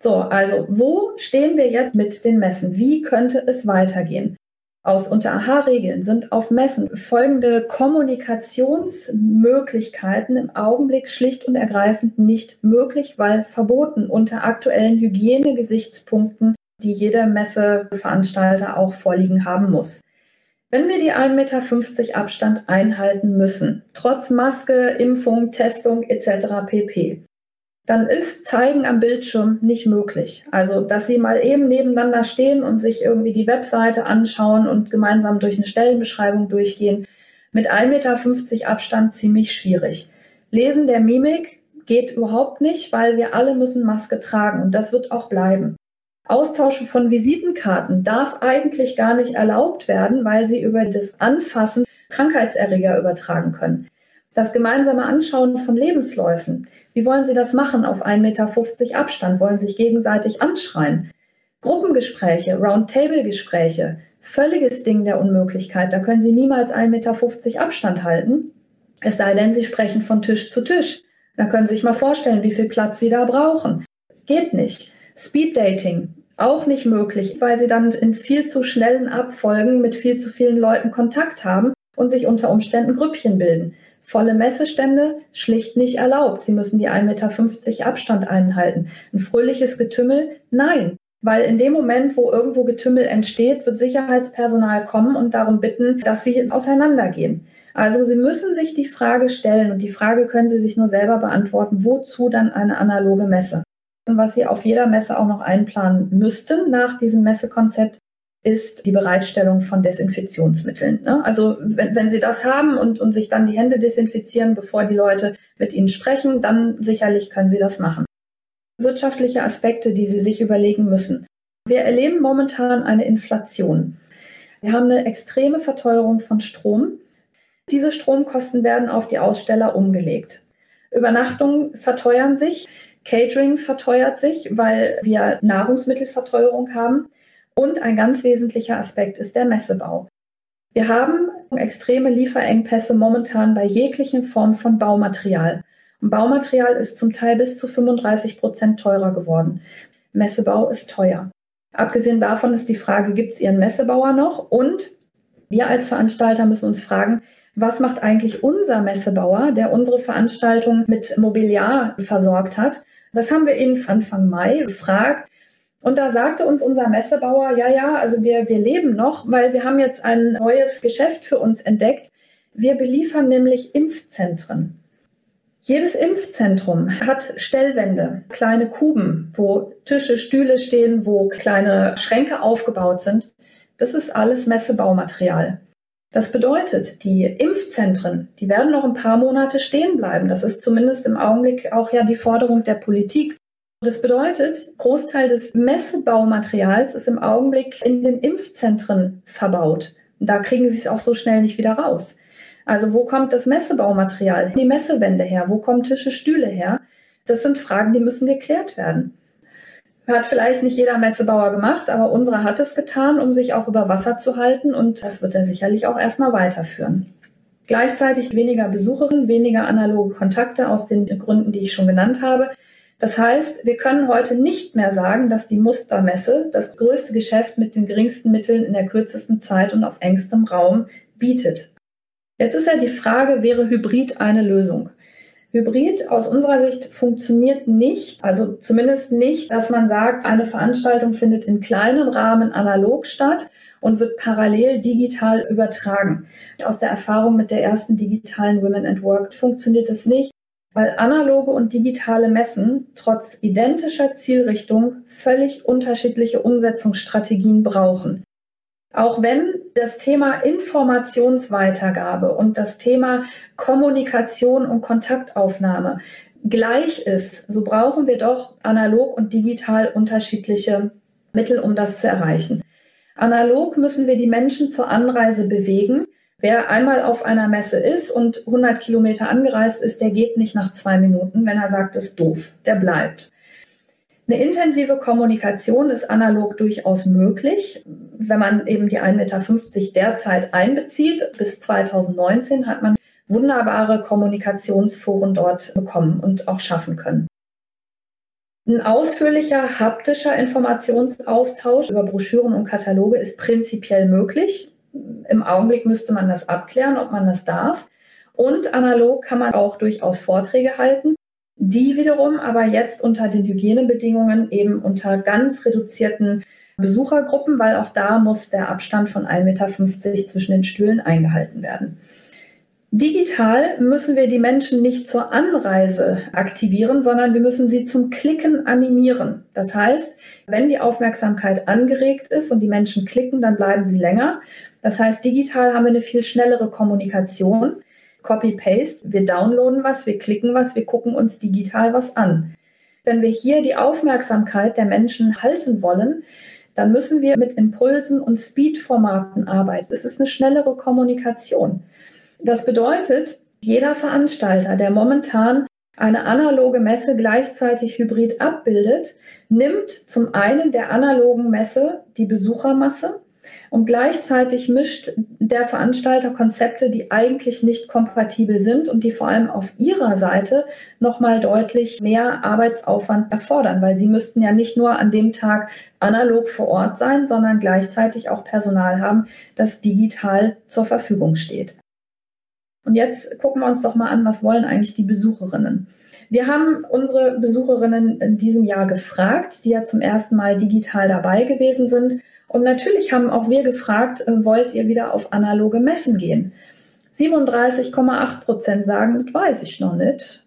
So, also wo stehen wir jetzt mit den Messen? Wie könnte es weitergehen? Aus unter AHA-Regeln sind auf Messen folgende Kommunikationsmöglichkeiten im Augenblick schlicht und ergreifend nicht möglich, weil verboten unter aktuellen Hygienegesichtspunkten die jeder Messeveranstalter auch vorliegen haben muss. Wenn wir die 1,50 Meter Abstand einhalten müssen, trotz Maske, Impfung, Testung etc. pp., dann ist Zeigen am Bildschirm nicht möglich. Also, dass Sie mal eben nebeneinander stehen und sich irgendwie die Webseite anschauen und gemeinsam durch eine Stellenbeschreibung durchgehen, mit 1,50 Meter Abstand ziemlich schwierig. Lesen der Mimik geht überhaupt nicht, weil wir alle müssen Maske tragen und das wird auch bleiben. Austauschen von Visitenkarten darf eigentlich gar nicht erlaubt werden, weil sie über das Anfassen Krankheitserreger übertragen können. Das gemeinsame Anschauen von Lebensläufen. Wie wollen Sie das machen auf 1,50 Meter Abstand? Wollen Sie sich gegenseitig anschreien? Gruppengespräche, Roundtable-Gespräche, völliges Ding der Unmöglichkeit. Da können Sie niemals 1,50 Meter Abstand halten. Es sei denn, Sie sprechen von Tisch zu Tisch. Da können Sie sich mal vorstellen, wie viel Platz Sie da brauchen. Geht nicht. Speed Dating, auch nicht möglich, weil sie dann in viel zu schnellen Abfolgen mit viel zu vielen Leuten Kontakt haben und sich unter Umständen Grüppchen bilden. Volle Messestände schlicht nicht erlaubt. Sie müssen die 1,50 Meter Abstand einhalten. Ein fröhliches Getümmel? Nein. Weil in dem Moment, wo irgendwo Getümmel entsteht, wird Sicherheitspersonal kommen und darum bitten, dass sie auseinandergehen. Also Sie müssen sich die Frage stellen und die Frage können Sie sich nur selber beantworten, wozu dann eine analoge Messe? Was Sie auf jeder Messe auch noch einplanen müssten nach diesem Messekonzept, ist die Bereitstellung von Desinfektionsmitteln. Ne? Also wenn, wenn Sie das haben und, und sich dann die Hände desinfizieren, bevor die Leute mit Ihnen sprechen, dann sicherlich können Sie das machen. Wirtschaftliche Aspekte, die Sie sich überlegen müssen. Wir erleben momentan eine Inflation. Wir haben eine extreme Verteuerung von Strom. Diese Stromkosten werden auf die Aussteller umgelegt. Übernachtungen verteuern sich. Catering verteuert sich, weil wir Nahrungsmittelverteuerung haben. Und ein ganz wesentlicher Aspekt ist der Messebau. Wir haben extreme Lieferengpässe momentan bei jeglichen Formen von Baumaterial. Und Baumaterial ist zum Teil bis zu 35 Prozent teurer geworden. Messebau ist teuer. Abgesehen davon ist die Frage, gibt es Ihren Messebauer noch? Und wir als Veranstalter müssen uns fragen, was macht eigentlich unser Messebauer, der unsere Veranstaltung mit Mobiliar versorgt hat? Das haben wir ihn Anfang Mai gefragt. Und da sagte uns unser Messebauer, ja, ja, also wir, wir leben noch, weil wir haben jetzt ein neues Geschäft für uns entdeckt. Wir beliefern nämlich Impfzentren. Jedes Impfzentrum hat Stellwände, kleine Kuben, wo Tische, Stühle stehen, wo kleine Schränke aufgebaut sind. Das ist alles Messebaumaterial. Das bedeutet, die Impfzentren, die werden noch ein paar Monate stehen bleiben. Das ist zumindest im Augenblick auch ja die Forderung der Politik. Das bedeutet, Großteil des Messebaumaterials ist im Augenblick in den Impfzentren verbaut. Da kriegen sie es auch so schnell nicht wieder raus. Also wo kommt das Messebaumaterial, die Messewände her? Wo kommen Tische, Stühle her? Das sind Fragen, die müssen geklärt werden. Hat vielleicht nicht jeder Messebauer gemacht, aber unsere hat es getan, um sich auch über Wasser zu halten und das wird er sicherlich auch erstmal weiterführen. Gleichzeitig weniger Besucherinnen, weniger analoge Kontakte aus den Gründen, die ich schon genannt habe. Das heißt, wir können heute nicht mehr sagen, dass die Mustermesse das größte Geschäft mit den geringsten Mitteln in der kürzesten Zeit und auf engstem Raum bietet. Jetzt ist ja die Frage, wäre Hybrid eine Lösung? Hybrid aus unserer Sicht funktioniert nicht, also zumindest nicht, dass man sagt, eine Veranstaltung findet in kleinem Rahmen analog statt und wird parallel digital übertragen. Aus der Erfahrung mit der ersten digitalen Women at Work funktioniert es nicht, weil analoge und digitale Messen trotz identischer Zielrichtung völlig unterschiedliche Umsetzungsstrategien brauchen. Auch wenn das Thema Informationsweitergabe und das Thema Kommunikation und Kontaktaufnahme gleich ist, so brauchen wir doch analog und digital unterschiedliche Mittel, um das zu erreichen. Analog müssen wir die Menschen zur Anreise bewegen. Wer einmal auf einer Messe ist und 100 Kilometer angereist ist, der geht nicht nach zwei Minuten, wenn er sagt, es ist doof. Der bleibt. Eine intensive Kommunikation ist analog durchaus möglich, wenn man eben die 1,50 Meter derzeit einbezieht. Bis 2019 hat man wunderbare Kommunikationsforen dort bekommen und auch schaffen können. Ein ausführlicher haptischer Informationsaustausch über Broschüren und Kataloge ist prinzipiell möglich. Im Augenblick müsste man das abklären, ob man das darf. Und analog kann man auch durchaus Vorträge halten die wiederum aber jetzt unter den Hygienebedingungen eben unter ganz reduzierten Besuchergruppen, weil auch da muss der Abstand von 1,50 Meter zwischen den Stühlen eingehalten werden. Digital müssen wir die Menschen nicht zur Anreise aktivieren, sondern wir müssen sie zum Klicken animieren. Das heißt, wenn die Aufmerksamkeit angeregt ist und die Menschen klicken, dann bleiben sie länger. Das heißt, digital haben wir eine viel schnellere Kommunikation. Copy-Paste. Wir downloaden was, wir klicken was, wir gucken uns digital was an. Wenn wir hier die Aufmerksamkeit der Menschen halten wollen, dann müssen wir mit Impulsen und Speed-Formaten arbeiten. Es ist eine schnellere Kommunikation. Das bedeutet, jeder Veranstalter, der momentan eine analoge Messe gleichzeitig hybrid abbildet, nimmt zum einen der analogen Messe die Besuchermasse und gleichzeitig mischt der Veranstalter Konzepte, die eigentlich nicht kompatibel sind und die vor allem auf ihrer Seite nochmal deutlich mehr Arbeitsaufwand erfordern, weil sie müssten ja nicht nur an dem Tag analog vor Ort sein, sondern gleichzeitig auch Personal haben, das digital zur Verfügung steht. Und jetzt gucken wir uns doch mal an, was wollen eigentlich die Besucherinnen? Wir haben unsere Besucherinnen in diesem Jahr gefragt, die ja zum ersten Mal digital dabei gewesen sind und natürlich haben auch wir gefragt, äh, wollt ihr wieder auf analoge Messen gehen? 37,8 Prozent sagen, das weiß ich noch nicht.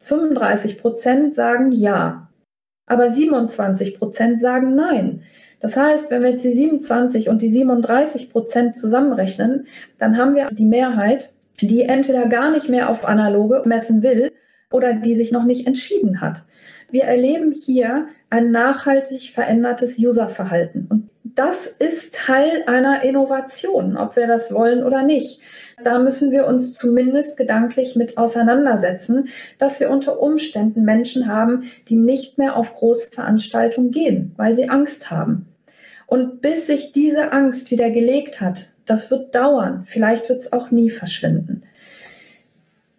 35 Prozent sagen ja. Aber 27 Prozent sagen nein. Das heißt, wenn wir jetzt die 27 und die 37 Prozent zusammenrechnen, dann haben wir die Mehrheit, die entweder gar nicht mehr auf analoge messen will oder die sich noch nicht entschieden hat. Wir erleben hier ein nachhaltig verändertes Userverhalten. Und das ist Teil einer Innovation, ob wir das wollen oder nicht. Da müssen wir uns zumindest gedanklich mit auseinandersetzen, dass wir unter Umständen Menschen haben, die nicht mehr auf Großveranstaltungen gehen, weil sie Angst haben. Und bis sich diese Angst wieder gelegt hat, das wird dauern. Vielleicht wird es auch nie verschwinden.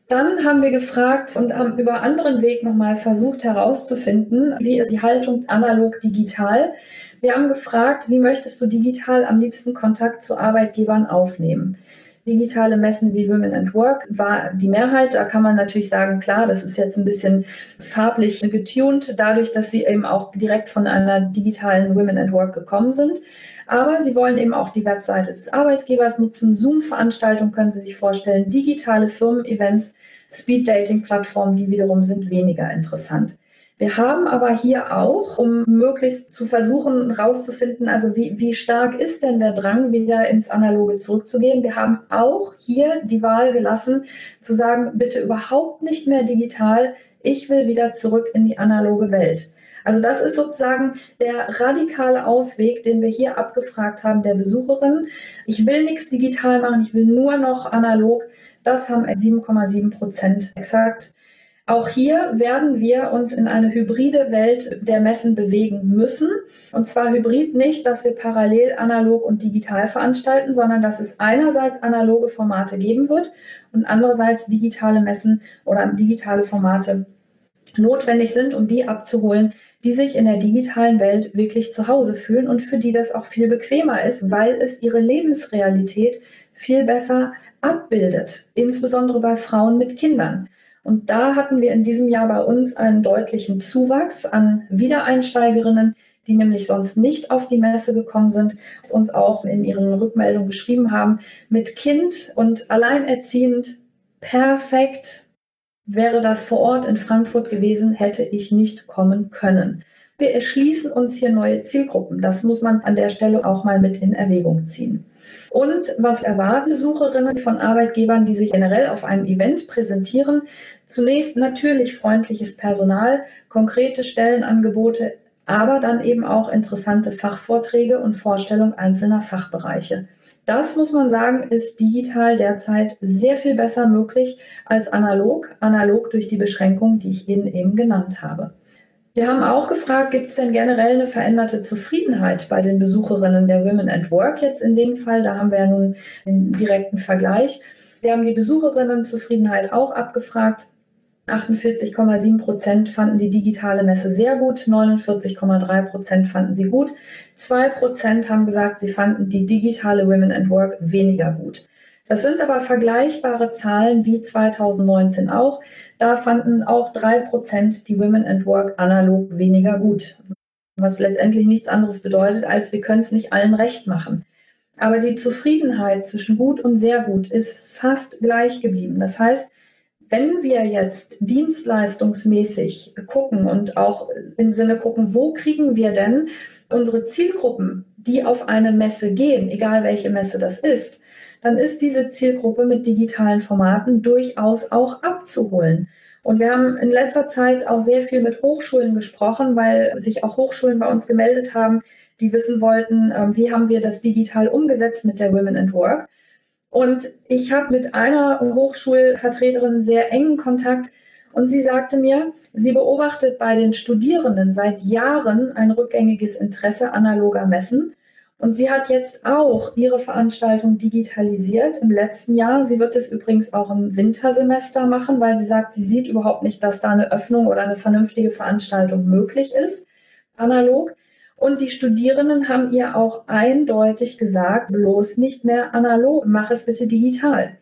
Dann haben wir gefragt und haben über anderen Weg nochmal versucht herauszufinden, wie ist die Haltung analog digital. Wir haben gefragt, wie möchtest du digital am liebsten Kontakt zu Arbeitgebern aufnehmen? Digitale Messen wie Women and Work war die Mehrheit. Da kann man natürlich sagen, klar, das ist jetzt ein bisschen farblich getunt, dadurch, dass sie eben auch direkt von einer digitalen Women and Work gekommen sind. Aber sie wollen eben auch die Webseite des Arbeitgebers nutzen. Zoom-Veranstaltungen können Sie sich vorstellen, digitale Firmen-Events, Speed-Dating-Plattformen, die wiederum sind weniger interessant. Wir haben aber hier auch, um möglichst zu versuchen herauszufinden, also wie, wie stark ist denn der Drang, wieder ins Analoge zurückzugehen, wir haben auch hier die Wahl gelassen, zu sagen, bitte überhaupt nicht mehr digital, ich will wieder zurück in die analoge Welt. Also das ist sozusagen der radikale Ausweg, den wir hier abgefragt haben der Besucherin. Ich will nichts digital machen, ich will nur noch analog. Das haben 7,7 Prozent exakt. Auch hier werden wir uns in eine hybride Welt der Messen bewegen müssen. Und zwar hybrid nicht, dass wir parallel analog und digital veranstalten, sondern dass es einerseits analoge Formate geben wird und andererseits digitale Messen oder digitale Formate notwendig sind, um die abzuholen, die sich in der digitalen Welt wirklich zu Hause fühlen und für die das auch viel bequemer ist, weil es ihre Lebensrealität viel besser abbildet, insbesondere bei Frauen mit Kindern. Und da hatten wir in diesem Jahr bei uns einen deutlichen Zuwachs an Wiedereinsteigerinnen, die nämlich sonst nicht auf die Messe gekommen sind, uns auch in ihren Rückmeldungen geschrieben haben, mit Kind und alleinerziehend perfekt Wäre das vor Ort in Frankfurt gewesen, hätte ich nicht kommen können. Wir erschließen uns hier neue Zielgruppen. Das muss man an der Stelle auch mal mit in Erwägung ziehen. Und was erwarten Besucherinnen von Arbeitgebern, die sich generell auf einem Event präsentieren? Zunächst natürlich freundliches Personal, konkrete Stellenangebote, aber dann eben auch interessante Fachvorträge und Vorstellung einzelner Fachbereiche. Das muss man sagen, ist digital derzeit sehr viel besser möglich als analog, analog durch die Beschränkungen, die ich Ihnen eben genannt habe. Wir haben auch gefragt, gibt es denn generell eine veränderte Zufriedenheit bei den Besucherinnen der Women at Work jetzt in dem Fall? Da haben wir ja nun den direkten Vergleich. Wir haben die Besucherinnenzufriedenheit auch abgefragt. 48,7 Prozent fanden die digitale Messe sehr gut, 49,3 Prozent fanden sie gut, 2 Prozent haben gesagt, sie fanden die digitale Women at Work weniger gut. Das sind aber vergleichbare Zahlen wie 2019 auch. Da fanden auch 3 Prozent die Women at Work analog weniger gut, was letztendlich nichts anderes bedeutet, als wir können es nicht allen recht machen. Aber die Zufriedenheit zwischen gut und sehr gut ist fast gleich geblieben. Das heißt, wenn wir jetzt dienstleistungsmäßig gucken und auch im Sinne gucken, wo kriegen wir denn unsere Zielgruppen, die auf eine Messe gehen, egal welche Messe das ist, dann ist diese Zielgruppe mit digitalen Formaten durchaus auch abzuholen. Und wir haben in letzter Zeit auch sehr viel mit Hochschulen gesprochen, weil sich auch Hochschulen bei uns gemeldet haben, die wissen wollten, ähm, wie haben wir das digital umgesetzt mit der Women at Work. Und ich habe mit einer Hochschulvertreterin sehr engen Kontakt und sie sagte mir, sie beobachtet bei den Studierenden seit Jahren ein rückgängiges Interesse analoger Messen. Und sie hat jetzt auch ihre Veranstaltung digitalisiert im letzten Jahr. Sie wird es übrigens auch im Wintersemester machen, weil sie sagt, sie sieht überhaupt nicht, dass da eine Öffnung oder eine vernünftige Veranstaltung möglich ist, analog. Und die Studierenden haben ihr auch eindeutig gesagt, bloß nicht mehr analog, mach es bitte digital.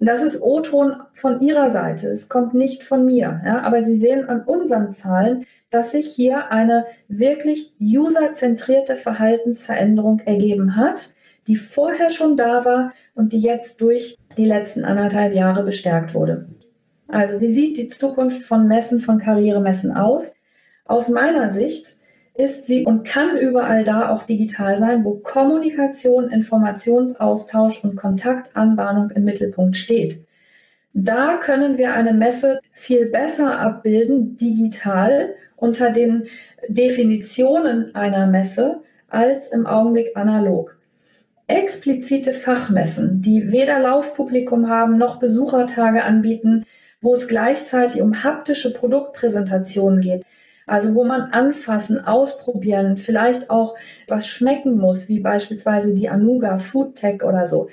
Das ist O-Ton von ihrer Seite. Es kommt nicht von mir. Ja, aber Sie sehen an unseren Zahlen, dass sich hier eine wirklich userzentrierte Verhaltensveränderung ergeben hat, die vorher schon da war und die jetzt durch die letzten anderthalb Jahre bestärkt wurde. Also wie sieht die Zukunft von Messen, von Karrieremessen aus? Aus meiner Sicht ist sie und kann überall da auch digital sein, wo Kommunikation, Informationsaustausch und Kontaktanbahnung im Mittelpunkt steht. Da können wir eine Messe viel besser abbilden, digital, unter den Definitionen einer Messe, als im Augenblick analog. Explizite Fachmessen, die weder Laufpublikum haben noch Besuchertage anbieten, wo es gleichzeitig um haptische Produktpräsentationen geht, also wo man anfassen, ausprobieren, vielleicht auch was schmecken muss, wie beispielsweise die Anuga Food Tech oder so.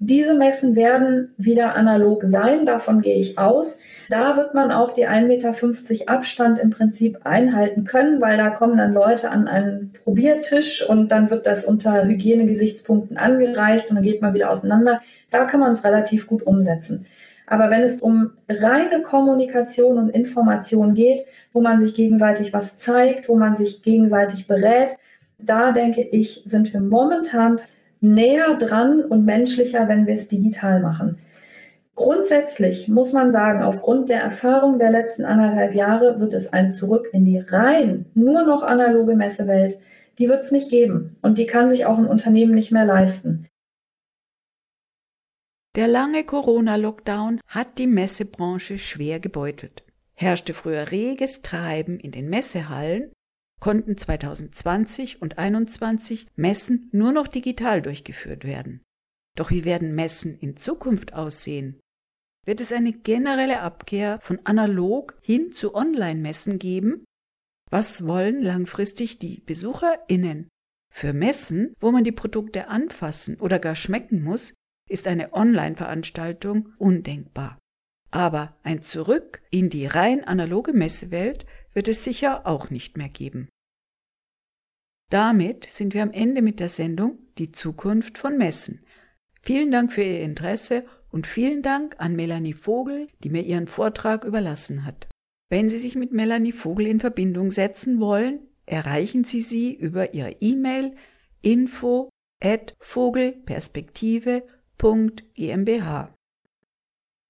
Diese Messen werden wieder analog sein, davon gehe ich aus. Da wird man auch die 1,50 Meter Abstand im Prinzip einhalten können, weil da kommen dann Leute an einen Probiertisch und dann wird das unter Hygienegesichtspunkten angereicht und dann geht man wieder auseinander. Da kann man es relativ gut umsetzen. Aber wenn es um reine Kommunikation und Information geht, wo man sich gegenseitig was zeigt, wo man sich gegenseitig berät, da denke ich, sind wir momentan näher dran und menschlicher, wenn wir es digital machen. Grundsätzlich muss man sagen, aufgrund der Erfahrung der letzten anderthalb Jahre wird es ein Zurück in die rein nur noch analoge Messewelt, die wird es nicht geben und die kann sich auch ein Unternehmen nicht mehr leisten. Der lange Corona-Lockdown hat die Messebranche schwer gebeutelt. Herrschte früher reges Treiben in den Messehallen, konnten 2020 und 2021 Messen nur noch digital durchgeführt werden. Doch wie werden Messen in Zukunft aussehen? Wird es eine generelle Abkehr von analog hin zu Online-Messen geben? Was wollen langfristig die Besucherinnen? Für Messen, wo man die Produkte anfassen oder gar schmecken muss, ist eine Online-Veranstaltung undenkbar. Aber ein Zurück in die rein analoge Messewelt wird es sicher auch nicht mehr geben. Damit sind wir am Ende mit der Sendung Die Zukunft von Messen. Vielen Dank für Ihr Interesse und vielen Dank an Melanie Vogel, die mir ihren Vortrag überlassen hat. Wenn Sie sich mit Melanie Vogel in Verbindung setzen wollen, erreichen Sie sie über ihre E-Mail info at vogelperspektive.gmbh.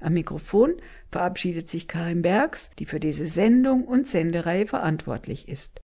Am Mikrofon verabschiedet sich Karin Bergs, die für diese Sendung und Sendereihe verantwortlich ist.